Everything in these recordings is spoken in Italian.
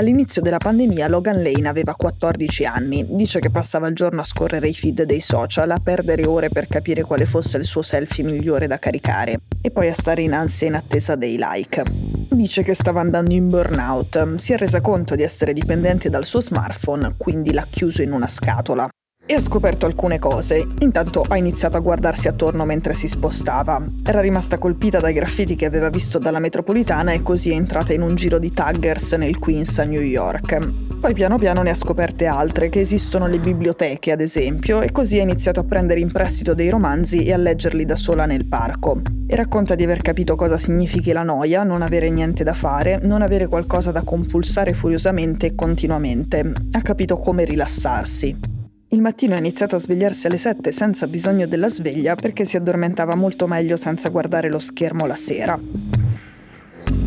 All'inizio della pandemia Logan Lane aveva 14 anni, dice che passava il giorno a scorrere i feed dei social, a perdere ore per capire quale fosse il suo selfie migliore da caricare e poi a stare in ansia in attesa dei like. Dice che stava andando in burnout, si è resa conto di essere dipendente dal suo smartphone, quindi l'ha chiuso in una scatola e ha scoperto alcune cose. Intanto ha iniziato a guardarsi attorno mentre si spostava. Era rimasta colpita dai graffiti che aveva visto dalla metropolitana e così è entrata in un giro di taggers nel Queens a New York. Poi piano piano ne ha scoperte altre, che esistono le biblioteche ad esempio, e così ha iniziato a prendere in prestito dei romanzi e a leggerli da sola nel parco. E racconta di aver capito cosa significhi la noia, non avere niente da fare, non avere qualcosa da compulsare furiosamente e continuamente. Ha capito come rilassarsi. Il mattino ha iniziato a svegliarsi alle 7 senza bisogno della sveglia perché si addormentava molto meglio senza guardare lo schermo la sera.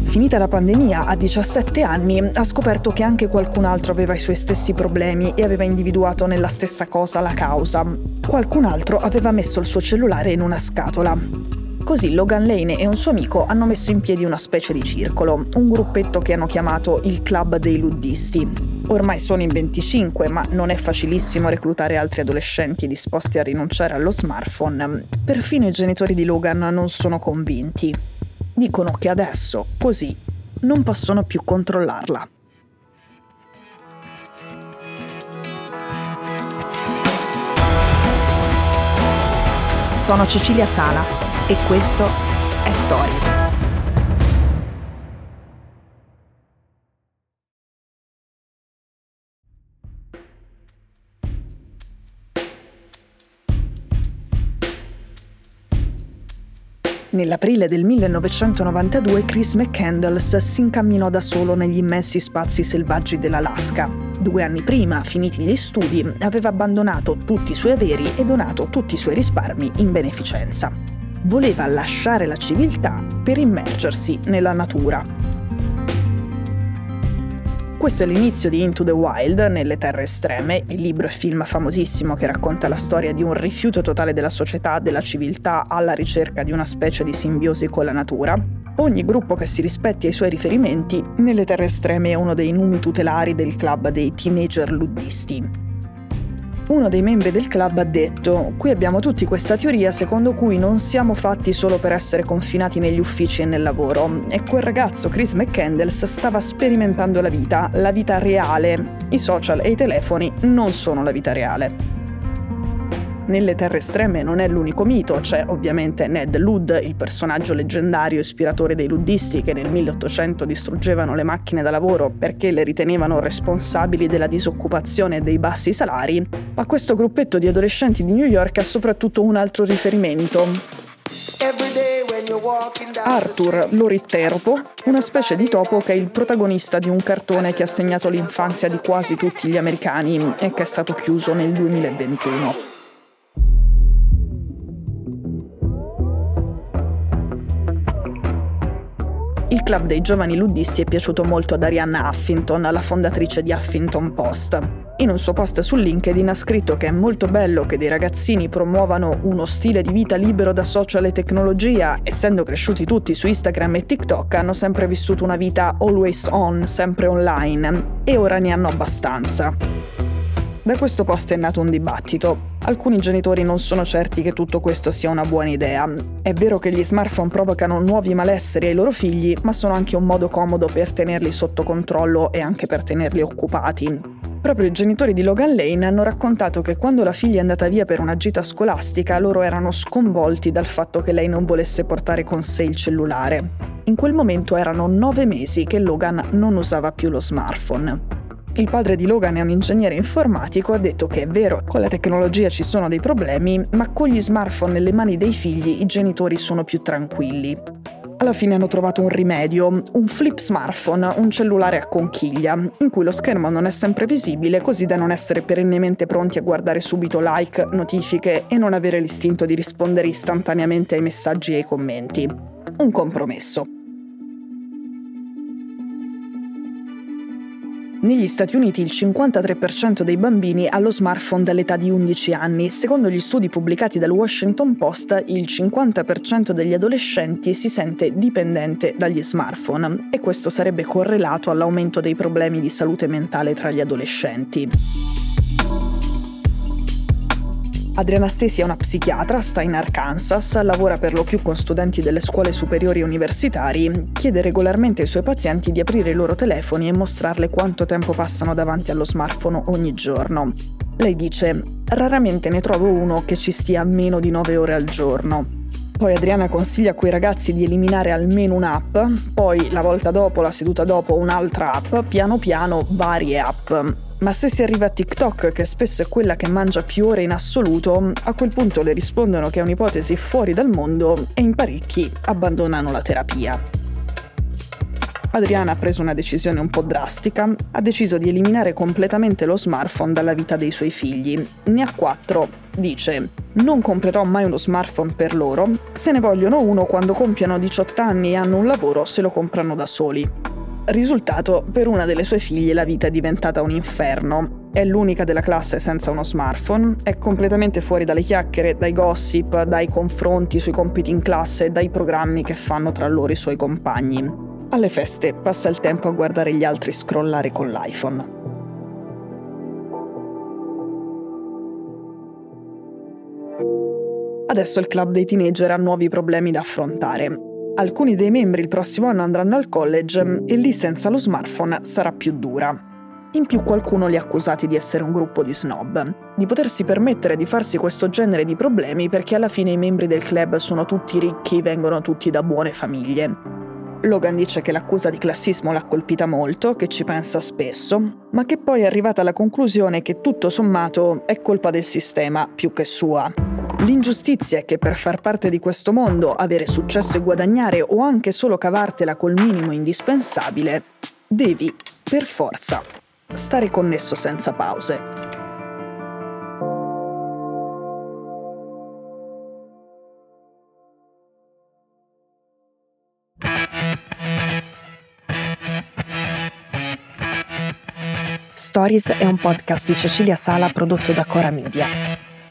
Finita la pandemia, a 17 anni, ha scoperto che anche qualcun altro aveva i suoi stessi problemi e aveva individuato nella stessa cosa la causa. Qualcun altro aveva messo il suo cellulare in una scatola. Così Logan Lane e un suo amico hanno messo in piedi una specie di circolo, un gruppetto che hanno chiamato il Club dei Luddisti. Ormai sono in 25, ma non è facilissimo reclutare altri adolescenti disposti a rinunciare allo smartphone. Perfino i genitori di Logan non sono convinti. Dicono che adesso, così, non possono più controllarla. Sono Cecilia Sala e questo è Stories. Nell'aprile del 1992 Chris McCandles si incamminò da solo negli immensi spazi selvaggi dell'Alaska. Due anni prima, finiti gli studi, aveva abbandonato tutti i suoi averi e donato tutti i suoi risparmi in beneficenza voleva lasciare la civiltà per immergersi nella natura. Questo è l'inizio di Into the Wild, Nelle terre estreme, il libro e film famosissimo che racconta la storia di un rifiuto totale della società, della civiltà, alla ricerca di una specie di simbiosi con la natura. Ogni gruppo che si rispetti ai suoi riferimenti, Nelle terre estreme è uno dei numi tutelari del club dei teenager luddisti. Uno dei membri del club ha detto, qui abbiamo tutti questa teoria secondo cui non siamo fatti solo per essere confinati negli uffici e nel lavoro. E quel ragazzo, Chris McCandles, stava sperimentando la vita, la vita reale. I social e i telefoni non sono la vita reale. Nelle terre estreme non è l'unico mito, c'è ovviamente Ned Ludd, il personaggio leggendario ispiratore dei luddisti che nel 1800 distruggevano le macchine da lavoro perché le ritenevano responsabili della disoccupazione e dei bassi salari, ma questo gruppetto di adolescenti di New York ha soprattutto un altro riferimento. Arthur l'oritteropo, una specie di topo che è il protagonista di un cartone che ha segnato l'infanzia di quasi tutti gli americani e che è stato chiuso nel 2021. Il club dei giovani luddisti è piaciuto molto ad Arianna Huffington, la fondatrice di Huffington Post. In un suo post su LinkedIn ha scritto che è molto bello che dei ragazzini promuovano uno stile di vita libero da social e tecnologia, essendo cresciuti tutti su Instagram e TikTok hanno sempre vissuto una vita always on, sempre online, e ora ne hanno abbastanza. Da questo post è nato un dibattito. Alcuni genitori non sono certi che tutto questo sia una buona idea. È vero che gli smartphone provocano nuovi malesseri ai loro figli, ma sono anche un modo comodo per tenerli sotto controllo e anche per tenerli occupati. Proprio i genitori di Logan Lane hanno raccontato che quando la figlia è andata via per una gita scolastica loro erano sconvolti dal fatto che lei non volesse portare con sé il cellulare. In quel momento erano nove mesi che Logan non usava più lo smartphone. Il padre di Logan è un ingegnere informatico, ha detto che è vero, con la tecnologia ci sono dei problemi, ma con gli smartphone nelle mani dei figli i genitori sono più tranquilli. Alla fine hanno trovato un rimedio, un flip smartphone, un cellulare a conchiglia, in cui lo schermo non è sempre visibile così da non essere perennemente pronti a guardare subito like, notifiche e non avere l'istinto di rispondere istantaneamente ai messaggi e ai commenti. Un compromesso. Negli Stati Uniti il 53% dei bambini ha lo smartphone dall'età di 11 anni. Secondo gli studi pubblicati dal Washington Post, il 50% degli adolescenti si sente dipendente dagli smartphone e questo sarebbe correlato all'aumento dei problemi di salute mentale tra gli adolescenti. Adriana Stesi è una psichiatra, sta in Arkansas, lavora per lo più con studenti delle scuole superiori universitari, chiede regolarmente ai suoi pazienti di aprire i loro telefoni e mostrarle quanto tempo passano davanti allo smartphone ogni giorno. Lei dice, raramente ne trovo uno che ci stia meno di 9 ore al giorno. Poi Adriana consiglia a quei ragazzi di eliminare almeno un'app, poi la volta dopo, la seduta dopo, un'altra app, piano piano varie app. Ma se si arriva a TikTok, che spesso è quella che mangia più ore in assoluto, a quel punto le rispondono che è un'ipotesi fuori dal mondo e in parecchi abbandonano la terapia. Adriana ha preso una decisione un po' drastica, ha deciso di eliminare completamente lo smartphone dalla vita dei suoi figli. Ne ha quattro. Dice, non comprerò mai uno smartphone per loro, se ne vogliono uno quando compiano 18 anni e hanno un lavoro se lo comprano da soli. Risultato, per una delle sue figlie la vita è diventata un inferno. È l'unica della classe senza uno smartphone, è completamente fuori dalle chiacchiere, dai gossip, dai confronti sui compiti in classe dai programmi che fanno tra loro i suoi compagni. Alle feste passa il tempo a guardare gli altri scrollare con l'iPhone. Adesso il club dei teenager ha nuovi problemi da affrontare. Alcuni dei membri il prossimo anno andranno al college e lì senza lo smartphone sarà più dura. In più qualcuno li ha accusati di essere un gruppo di snob, di potersi permettere di farsi questo genere di problemi perché alla fine i membri del club sono tutti ricchi, vengono tutti da buone famiglie. Logan dice che l'accusa di classismo l'ha colpita molto, che ci pensa spesso, ma che poi è arrivata alla conclusione che tutto sommato è colpa del sistema più che sua. L'ingiustizia è che per far parte di questo mondo, avere successo e guadagnare o anche solo cavartela col minimo indispensabile, devi, per forza, stare connesso senza pause. Stories è un podcast di Cecilia Sala prodotto da Cora Media.